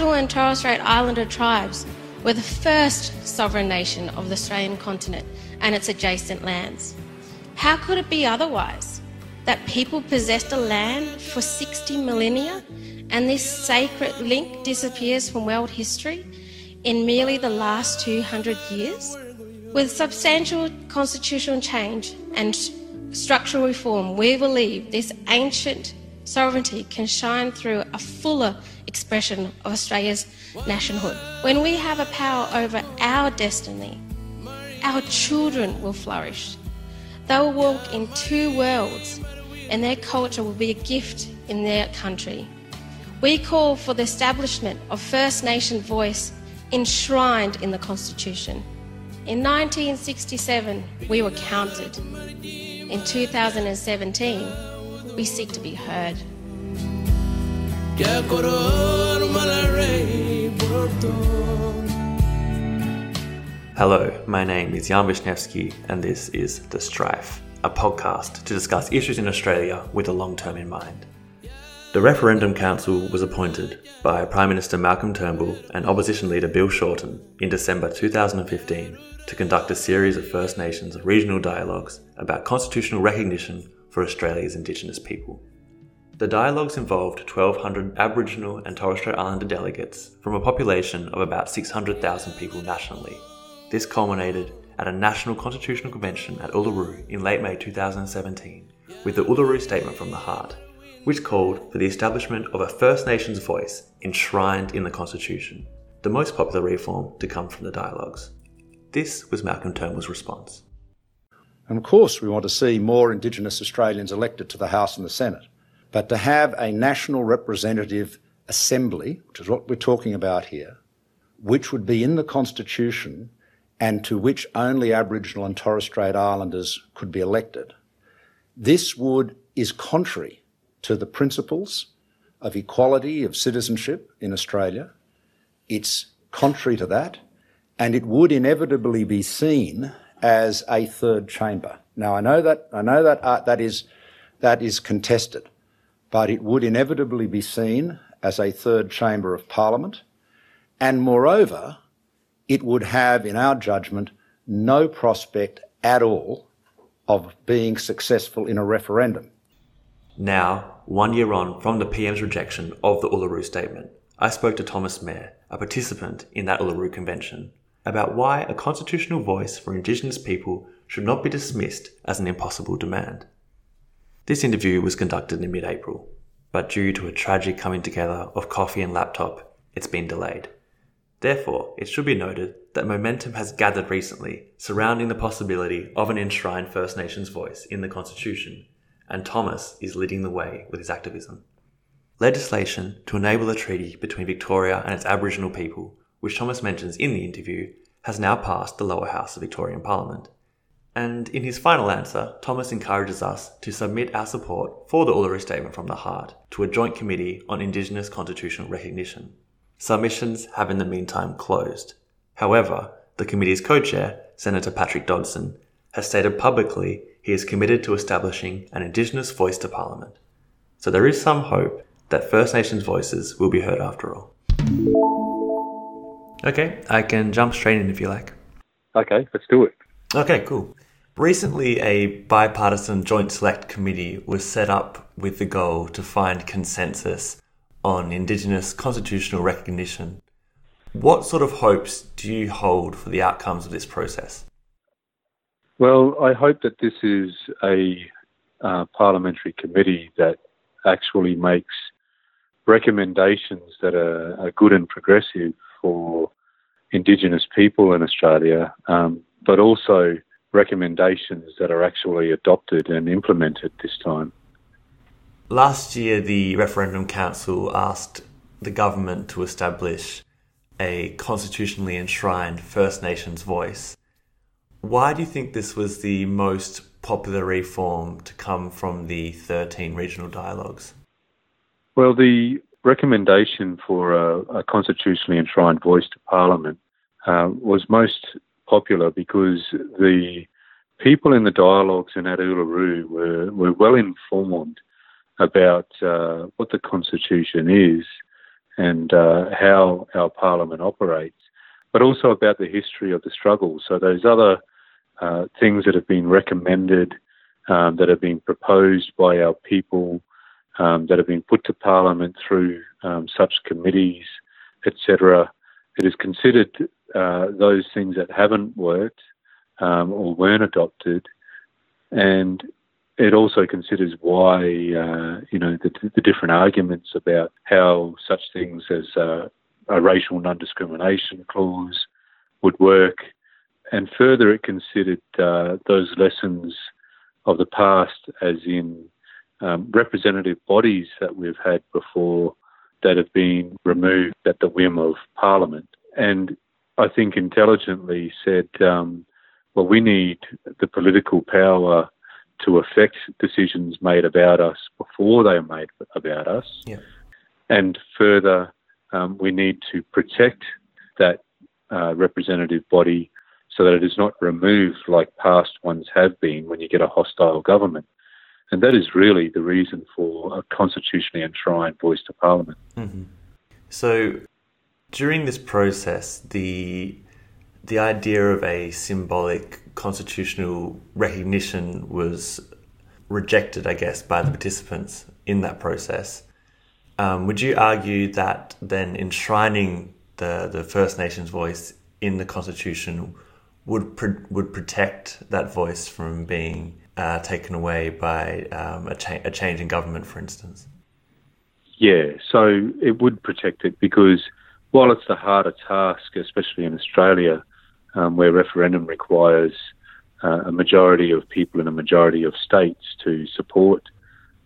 Aboriginal and Torres Strait Islander tribes were the first sovereign nation of the Australian continent and its adjacent lands. How could it be otherwise? That people possessed a land for 60 millennia and this sacred link disappears from world history in merely the last 200 years? With substantial constitutional change and structural reform, we believe this ancient sovereignty can shine through a fuller expression of Australia's nationhood. When we have a power over our destiny, our children will flourish. They will walk in two worlds, and their culture will be a gift in their country. We call for the establishment of First Nation voice enshrined in the Constitution. In 1967, we were counted. In 2017, we seek to be heard. Hello, my name is Jan Wisniewski, and this is The Strife, a podcast to discuss issues in Australia with a long term in mind. The Referendum Council was appointed by Prime Minister Malcolm Turnbull and Opposition Leader Bill Shorten in December 2015 to conduct a series of First Nations regional dialogues about constitutional recognition for Australia's Indigenous people. The dialogues involved 1,200 Aboriginal and Torres Strait Islander delegates from a population of about 600,000 people nationally. This culminated at a National Constitutional Convention at Uluru in late May 2017 with the Uluru Statement from the Heart, which called for the establishment of a First Nations voice enshrined in the Constitution, the most popular reform to come from the dialogues. This was Malcolm Turnbull's response. And of course, we want to see more Indigenous Australians elected to the House and the Senate. But to have a national representative assembly, which is what we're talking about here, which would be in the Constitution and to which only Aboriginal and Torres Strait Islanders could be elected, this would is contrary to the principles of equality of citizenship in Australia. It's contrary to that, and it would inevitably be seen as a third chamber. Now, I know that I know that uh, that is that is contested, but it would inevitably be seen as a third chamber of Parliament, and moreover, it would have, in our judgment, no prospect at all of being successful in a referendum. Now, one year on from the PM's rejection of the Uluru Statement, I spoke to Thomas Mayor, a participant in that Uluru Convention, about why a constitutional voice for Indigenous people should not be dismissed as an impossible demand. This interview was conducted in mid April, but due to a tragic coming together of coffee and laptop, it's been delayed. Therefore, it should be noted that momentum has gathered recently surrounding the possibility of an enshrined First Nations voice in the Constitution and Thomas is leading the way with his activism. Legislation to enable a treaty between Victoria and its Aboriginal people, which Thomas mentions in the interview, has now passed the lower house of Victorian Parliament. And in his final answer, Thomas encourages us to submit our support for the Uluru Statement from the Heart to a joint committee on Indigenous constitutional recognition. Submissions have in the meantime closed. However, the committee's co chair, Senator Patrick Dodson, has stated publicly he is committed to establishing an Indigenous voice to Parliament. So there is some hope that First Nations voices will be heard after all. Okay, I can jump straight in if you like. Okay, let's do it. Okay, cool. Recently, a bipartisan joint select committee was set up with the goal to find consensus on Indigenous constitutional recognition. What sort of hopes do you hold for the outcomes of this process? Well, I hope that this is a uh, parliamentary committee that actually makes recommendations that are, are good and progressive for Indigenous people in Australia, um, but also recommendations that are actually adopted and implemented this time. Last year, the Referendum Council asked the government to establish a constitutionally enshrined First Nations voice. Why do you think this was the most popular reform to come from the 13 regional dialogues? Well, the recommendation for a, a constitutionally enshrined voice to Parliament uh, was most popular because the people in the dialogues in Uluru were, were well informed about uh, what the Constitution is and uh, how our parliament operates, but also about the history of the struggle. So those other uh, things that have been recommended, um, that have been proposed by our people, um, that have been put to parliament through um, such committees, etc. It is considered uh, those things that haven't worked um, or weren't adopted, and it also considers why uh, you know the, the, different arguments about how such things as uh, a racial non-discrimination clause would work, and further it considered uh, those lessons of the past, as in um, representative bodies that we've had before that have been removed at the whim of Parliament, and I think intelligently said, um, well, we need the political power to affect decisions made about us before they are made about us. Yeah. And further, um, we need to protect that uh, representative body so that it is not removed like past ones have been when you get a hostile government. And that is really the reason for a constitutionally enshrined voice to Parliament. Mm-hmm. So, during this process, the the idea of a symbolic constitutional recognition was rejected, I guess, by the participants in that process. Um, would you argue that then enshrining the, the First Nations voice in the Constitution would pro- would protect that voice from being uh, taken away by um, a, cha- a change in government, for instance? Yeah, so it would protect it because while it's a harder task, especially in Australia, um, where referendum requires uh, a majority of people in a majority of states to support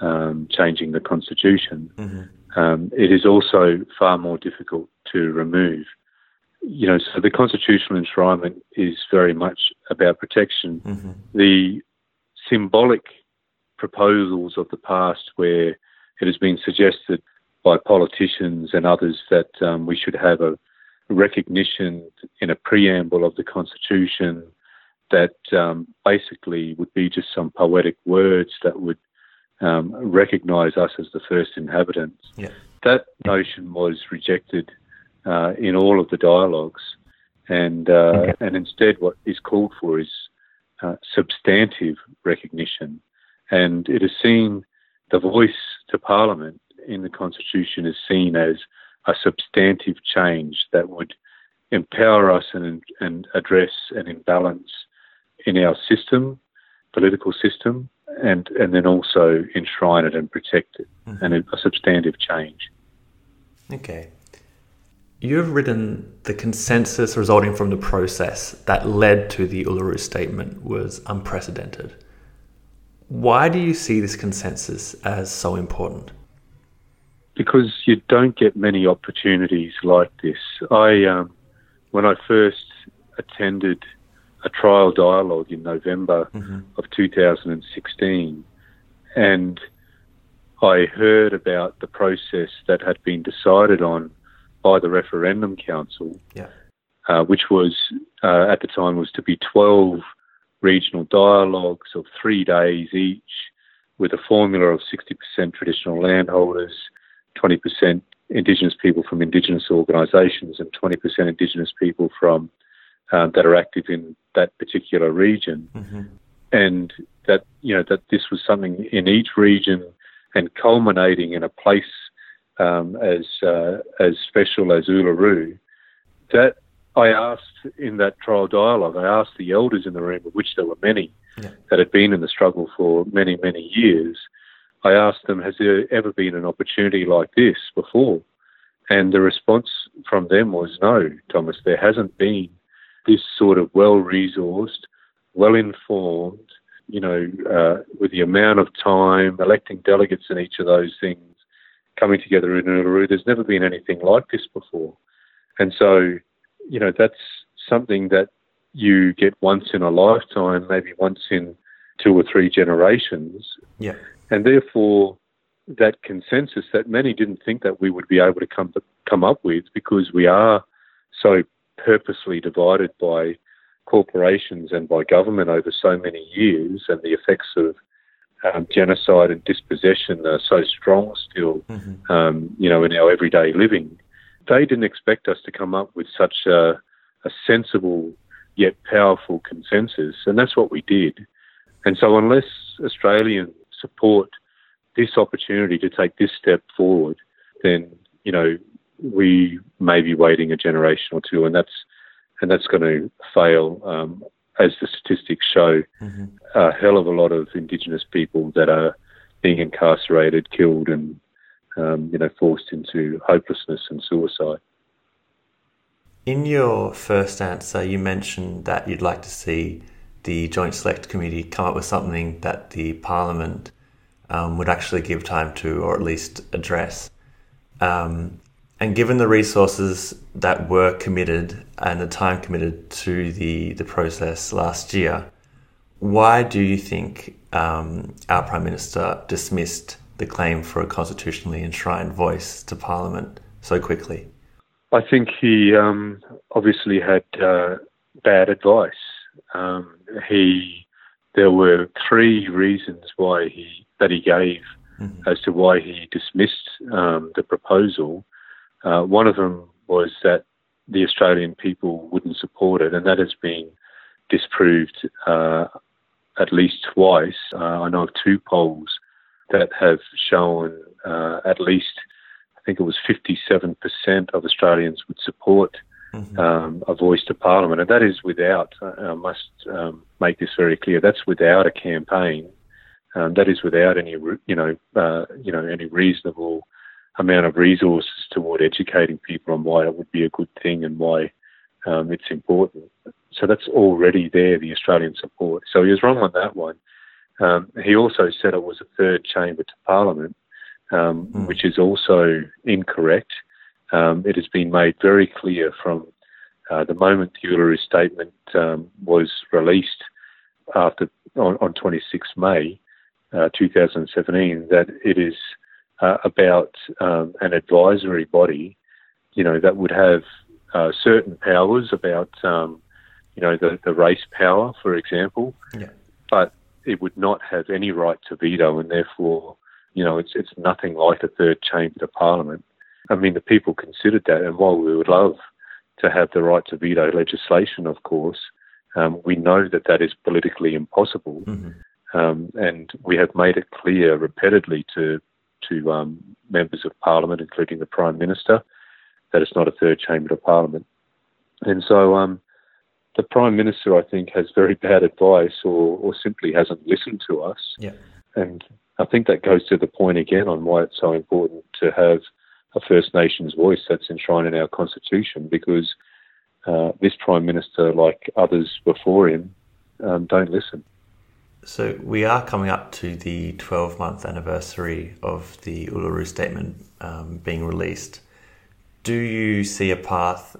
um, changing the constitution, mm-hmm. um, it is also far more difficult to remove. You know, so the constitutional enshrinement is very much about protection. Mm-hmm. The symbolic proposals of the past, where it has been suggested by politicians and others that um, we should have a recognition in a preamble of the Constitution that um, basically would be just some poetic words that would um, recognise us as the first inhabitants. Yeah. That notion was rejected uh, in all of the dialogues, and uh, okay. and instead, what is called for is uh, substantive recognition, and it is seen the voice to Parliament in the Constitution is seen as a substantive change that would empower us and, and address an imbalance in our system, political system, and, and then also enshrine it and protect it, mm-hmm. and a, a substantive change. Okay. You've written the consensus resulting from the process that led to the Uluru Statement was unprecedented. Why do you see this consensus as so important? because you don't get many opportunities like this. I, um, when I first attended a trial dialogue in November mm-hmm. of 2016, and I heard about the process that had been decided on by the referendum council, yeah. uh, which was uh, at the time was to be 12 regional dialogues of three days each, with a formula of 60% traditional landholders, 20% Indigenous people from Indigenous organisations and 20% Indigenous people from um, that are active in that particular region, mm-hmm. and that you know that this was something in each region and culminating in a place um, as uh, as special as Uluru. That I asked in that trial dialogue, I asked the elders in the room, of which there were many, yeah. that had been in the struggle for many many years I asked them, has there ever been an opportunity like this before? And the response from them was no, Thomas, there hasn't been this sort of well resourced, well informed, you know, uh, with the amount of time, electing delegates in each of those things, coming together in Uluru. There's never been anything like this before. And so, you know, that's something that you get once in a lifetime, maybe once in two or three generations. Yeah. And therefore, that consensus that many didn't think that we would be able to come come up with because we are so purposely divided by corporations and by government over so many years, and the effects of um, genocide and dispossession are so strong still, mm-hmm. um, you know, in our everyday living. they didn't expect us to come up with such a, a sensible yet powerful consensus, and that's what we did. And so, unless Australians support this opportunity to take this step forward, then you know we may be waiting a generation or two, and that's and that's going to fail. Um, as the statistics show, mm-hmm. a hell of a lot of Indigenous people that are being incarcerated, killed, and um, you know forced into hopelessness and suicide. In your first answer, you mentioned that you'd like to see the Joint Select Committee come up with something that the Parliament um, would actually give time to, or at least address. Um, and given the resources that were committed and the time committed to the, the process last year, why do you think um, our Prime Minister dismissed the claim for a constitutionally enshrined voice to Parliament so quickly? I think he um, obviously had uh, bad advice. Um, he, there were three reasons why he that he gave mm-hmm. as to why he dismissed um, the proposal. Uh, one of them was that the Australian people wouldn't support it, and that has been disproved uh, at least twice. Uh, I know of two polls that have shown uh, at least, I think it was 57% of Australians would support mm-hmm. um, a voice to Parliament, and that is without. Uh, I must um, make this very clear. That's without a campaign. Um, that is without any, you know, uh, you know, any reasonable amount of resources toward educating people on why it would be a good thing and why um, it's important. So that's already there, the Australian support. So he was wrong on that one. Um, he also said it was a third chamber to Parliament, um, mm. which is also incorrect. Um, it has been made very clear from uh, the moment the Uluru Statement um, was released after on, on 26 May uh, 2017 that it is uh, about um, an advisory body, you know, that would have uh, certain powers about, um, you know, the, the race power, for example, yeah. but it would not have any right to veto, and therefore, you know, it's it's nothing like a third chamber to Parliament. I mean, the people considered that, and while we would love to have the right to veto legislation, of course, um, we know that that is politically impossible, mm-hmm. um, and we have made it clear repeatedly to to um, members of Parliament, including the Prime Minister, that it's not a third chamber of Parliament. And so um, the Prime Minister, I think, has very bad advice or, or simply hasn't listened to us. Yeah. And I think that goes to the point again on why it's so important to have a First Nations voice that's enshrined in our Constitution because uh, this Prime Minister, like others before him, um, don't listen. So we are coming up to the 12 month anniversary of the Uluru Statement um, being released do you see a path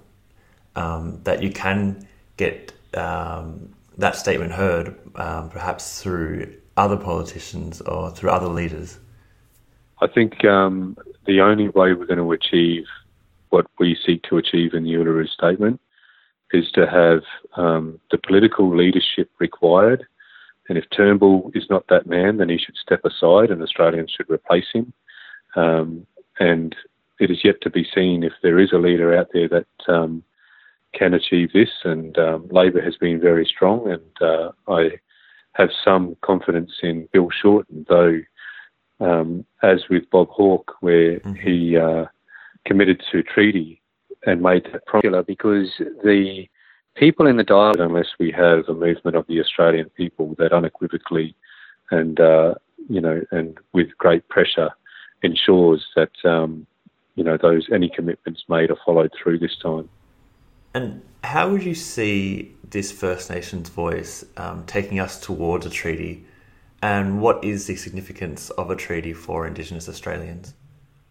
um, that you can get um, that statement heard, um, perhaps through other politicians or through other leaders? I think um, the only way we're going to achieve what we seek to achieve in the Uluru Statement is to have um, the political leadership required. And if Turnbull is not that man, then he should step aside and Australians should replace him. Um, and it is yet to be seen if there is a leader out there that um, can achieve this. And um, Labor has been very strong, and uh, I have some confidence in Bill Shorten, though, um, as with Bob Hawke, where mm-hmm. he uh, committed to treaty and made that popular because the people in the dialogue, unless we have a movement of the Australian people that unequivocally and uh, you know and with great pressure ensures that um, you know those any commitments made are followed through this time. And how would you see this First Nations voice um, taking us towards a treaty? And what is the significance of a treaty for Indigenous Australians?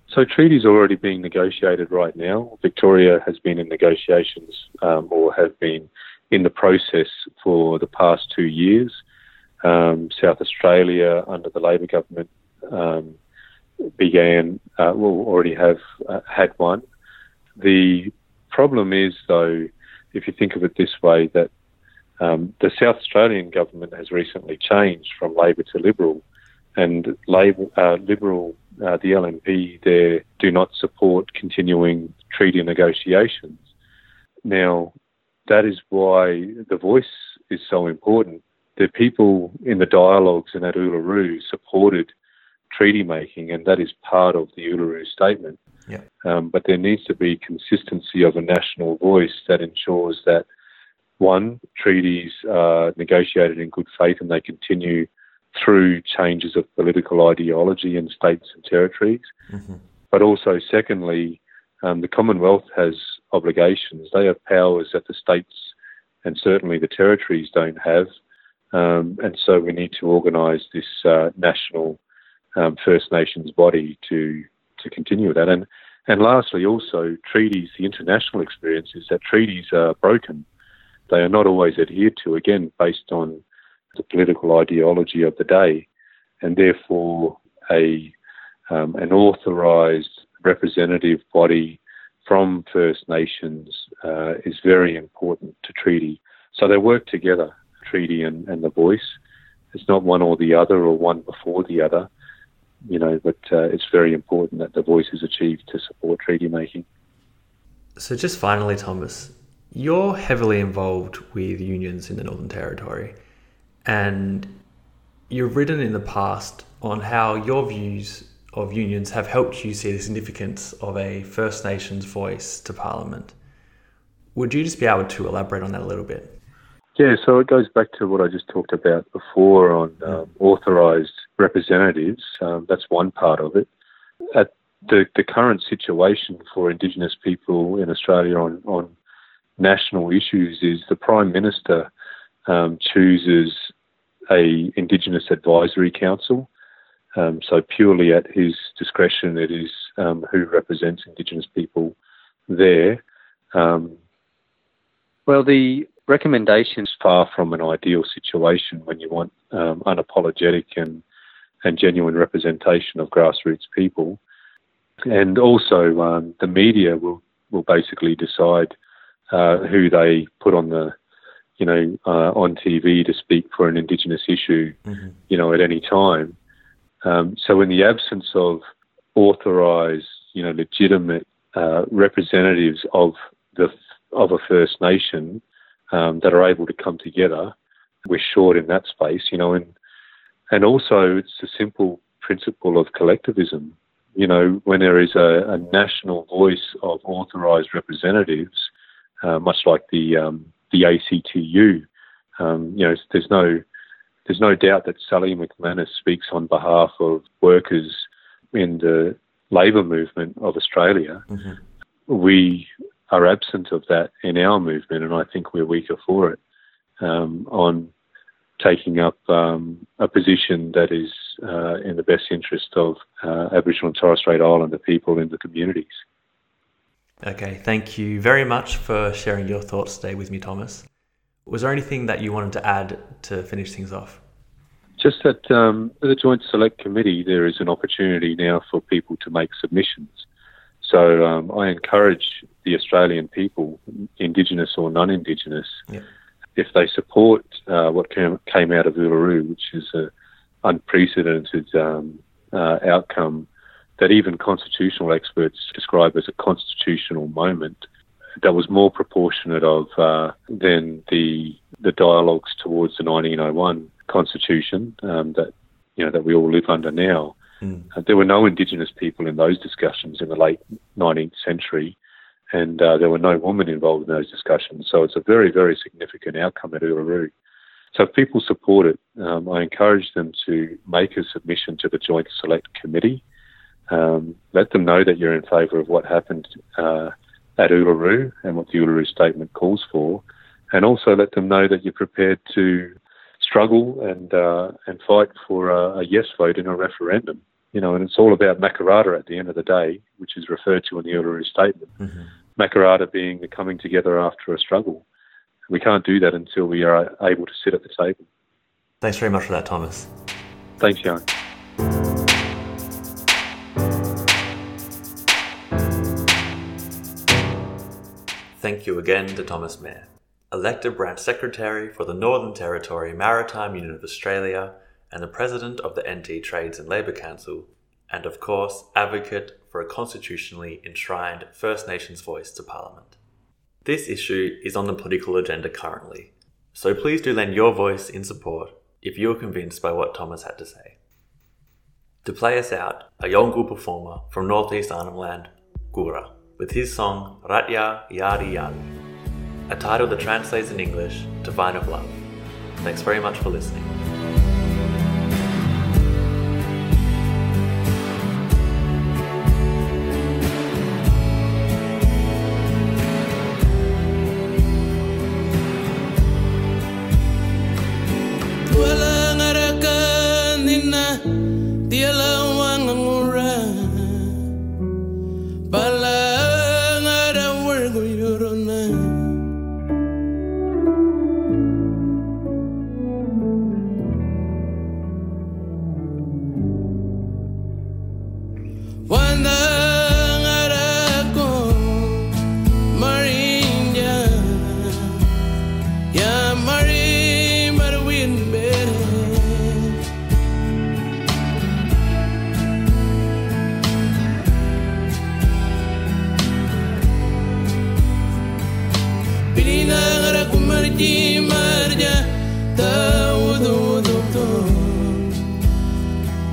So, treaties are already being negotiated right now. Victoria has been in negotiations um, or have been in the process for the past two years. Um, South Australia, under the Labor government, um, began, uh, will already have uh, had one. The problem is, though, if you think of it this way, that um, the South Australian government has recently changed from Labor to Liberal, and Labor, uh, Liberal, uh, the LNP there, do not support continuing treaty negotiations. Now, that is why the voice is so important. The people in the dialogues in that Uluru supported treaty making, and that is part of the Uluru Statement. Yeah. Um, but there needs to be consistency of a national voice that ensures that one, treaties are negotiated in good faith and they continue through changes of political ideology in states and territories. Mm-hmm. But also, secondly, um, the Commonwealth has obligations. They have powers that the states and certainly the territories don't have. Um, and so we need to organise this uh, national um, First Nations body to to continue that. And and lastly, also treaties. The international experience is that treaties are broken. They are not always adhered to. Again, based on the political ideology of the day, and therefore a um, an authorised representative body from First Nations uh, is very important to treaty. So they work together, treaty and, and the voice. It's not one or the other or one before the other, you know, but uh, it's very important that the voice is achieved to support treaty making. So, just finally, Thomas, you're heavily involved with unions in the Northern Territory, and you've written in the past on how your views of unions have helped you see the significance of a First Nations voice to Parliament. Would you just be able to elaborate on that a little bit? Yeah, so it goes back to what I just talked about before on um, authorised representatives. Um, that's one part of it. At the, the current situation for Indigenous people in Australia on, on national issues is the Prime Minister um, chooses a Indigenous Advisory Council um, so purely at his discretion, it is um, who represents Indigenous people there. Um, well, the recommendation is far from an ideal situation when you want um, unapologetic and, and genuine representation of grassroots people. And also, um, the media will, will basically decide uh, who they put on the you know, uh, on TV to speak for an Indigenous issue, mm-hmm. you know, at any time. Um, so, in the absence of authorised, you know, legitimate uh, representatives of the of a First Nation um, that are able to come together, we're short in that space, you know, and and also it's a simple principle of collectivism. You know, when there is a, a national voice of authorised representatives, uh, much like the um, the ACTU, um, you know, there's no there's no doubt that Sally McManus speaks on behalf of workers in the labour movement of Australia. Mm-hmm. We are absent of that in our movement, and I think we're weaker for it um, on taking up um, a position that is uh, in the best interest of uh, Aboriginal and Torres Strait Islander people in the communities. Okay, thank you very much for sharing your thoughts today with me, Thomas. Was there anything that you wanted to add to finish things off? Just that um, the Joint Select Committee, there is an opportunity now for people to make submissions. So um, I encourage the Australian people, Indigenous or non-Indigenous, yeah. if they support uh, what came, came out of Uluru, which is an unprecedented um, uh, outcome that even constitutional experts describe as a constitutional moment, that was more proportionate of uh, than the the dialogues towards the 1901 constitution um, that you know that we all live under now. Mm. Uh, there were no Indigenous people in those discussions in the late 19th century, and uh, there were no women involved in those discussions. So it's a very, very significant outcome at Uluru. So if people support it, um, I encourage them to make a submission to the Joint Select Committee. Um, let them know that you're in favour of what happened uh, at Uluru and what the Uluru Statement calls for, and also let them know that you're prepared to struggle and uh, and fight for a, a, yes vote in a referendum. You know, and it's all about Makarrata at the end of the day, which is referred to in the Uluru Statement. Mm-hmm. Makarrata being the coming together after a struggle. We can't do that until we are able to sit at the table. Thanks very much for that, Thomas. Thanks, Jan. Thank you again to Thomas Mayor elected branch secretary for the Northern Territory Maritime Union of Australia and the president of the NT Trades and Labour Council, and of course, advocate for for a constitutionally enshrined First Nations voice to Parliament. This issue is on the political agenda currently, so please do lend your voice in support if you are convinced by what Thomas had to say. To play us out, a Yolngu performer from northeast Arnhem Land, Gawurra, with his song Ratya Yari Yari, a title that translates in English to Vine of Love. Thanks very much for listening.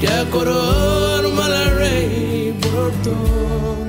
क्या करो मलाई पुरो